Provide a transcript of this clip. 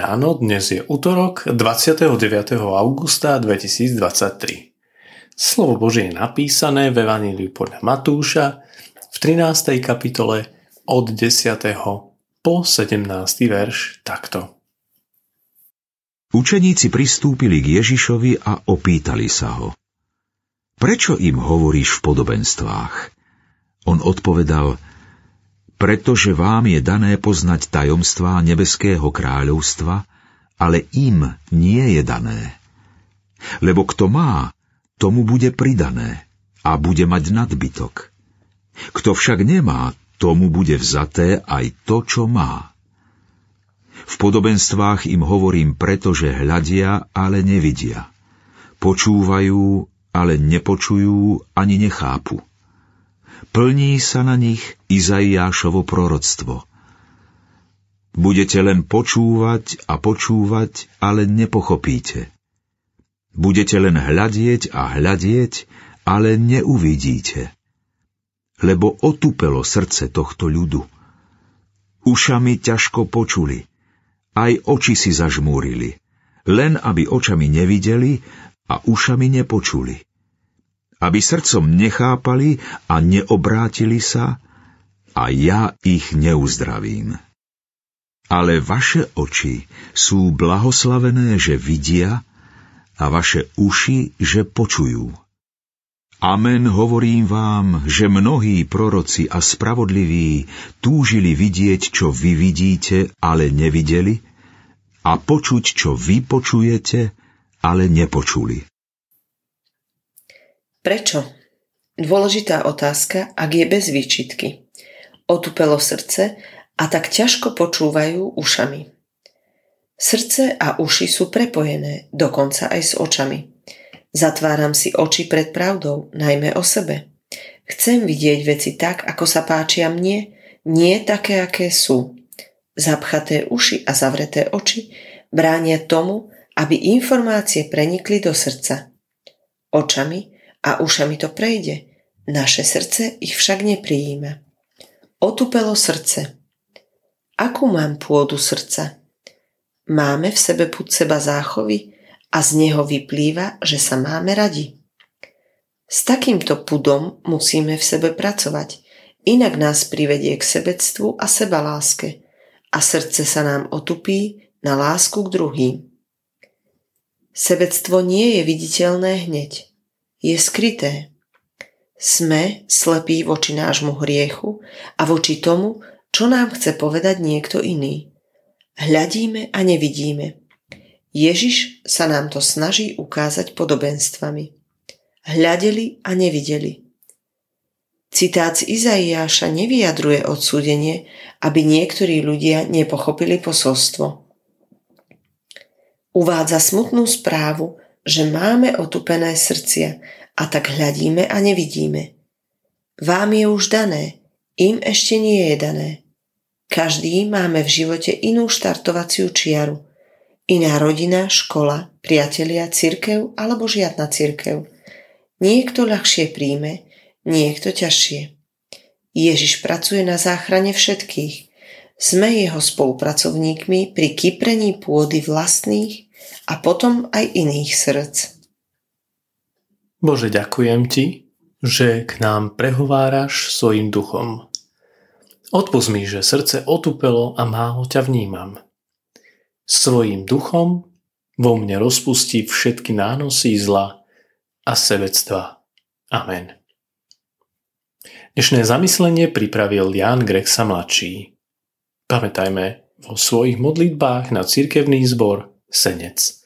ráno, dnes je útorok 29. augusta 2023. Slovo Božie je napísané v Evaníliu podľa Matúša v 13. kapitole od 10. po 17. verš takto. Učeníci pristúpili k Ježišovi a opýtali sa ho. Prečo im hovoríš v podobenstvách? On odpovedal – pretože vám je dané poznať tajomstvá nebeského kráľovstva, ale im nie je dané. Lebo kto má, tomu bude pridané a bude mať nadbytok. Kto však nemá, tomu bude vzaté aj to, čo má. V podobenstvách im hovorím preto, že hľadia, ale nevidia. Počúvajú, ale nepočujú ani nechápu plní sa na nich Izaiášovo proroctvo. Budete len počúvať a počúvať, ale nepochopíte. Budete len hľadieť a hľadieť, ale neuvidíte. Lebo otupelo srdce tohto ľudu. Ušami ťažko počuli, aj oči si zažmúrili, len aby očami nevideli a ušami nepočuli aby srdcom nechápali a neobrátili sa, a ja ich neuzdravím. Ale vaše oči sú blahoslavené, že vidia, a vaše uši, že počujú. Amen hovorím vám, že mnohí proroci a spravodliví túžili vidieť, čo vy vidíte, ale nevideli, a počuť, čo vy počujete, ale nepočuli. Prečo? Dôležitá otázka, ak je bez výčitky. Otupelo srdce a tak ťažko počúvajú ušami. Srdce a uši sú prepojené, dokonca aj s očami. Zatváram si oči pred pravdou, najmä o sebe. Chcem vidieť veci tak, ako sa páčia mne, nie také, aké sú. Zapchaté uši a zavreté oči bránia tomu, aby informácie prenikli do srdca. Očami a ušami to prejde. Naše srdce ich však neprijíma. Otupelo srdce. Akú mám pôdu srdca? Máme v sebe púd seba záchovy a z neho vyplýva, že sa máme radi. S takýmto pudom musíme v sebe pracovať, inak nás privedie k sebectvu a sebaláske a srdce sa nám otupí na lásku k druhým. Sebectvo nie je viditeľné hneď je skryté. Sme slepí voči nášmu hriechu a voči tomu, čo nám chce povedať niekto iný. Hľadíme a nevidíme. Ježiš sa nám to snaží ukázať podobenstvami. Hľadeli a nevideli. Citát z Izaiáša nevyjadruje odsúdenie, aby niektorí ľudia nepochopili posolstvo. Uvádza smutnú správu, že máme otupené srdcia a tak hľadíme a nevidíme. Vám je už dané, im ešte nie je dané. Každý máme v živote inú štartovaciu čiaru. Iná rodina, škola, priatelia, cirkev alebo žiadna cirkev. Niekto ľahšie príjme, niekto ťažšie. Ježiš pracuje na záchrane všetkých. Sme jeho spolupracovníkmi pri kyprení pôdy vlastných a potom aj iných srdc. Bože, ďakujem Ti, že k nám prehováraš svojim duchom. Odpust mi, že srdce otupelo a málo ťa vnímam. Svojim duchom vo mne rozpustí všetky nánosy zla a sebectva. Amen. Dnešné zamyslenie pripravil Jan Grexa mladší. Pamätajme vo svojich modlitbách na cirkevný zbor Senec.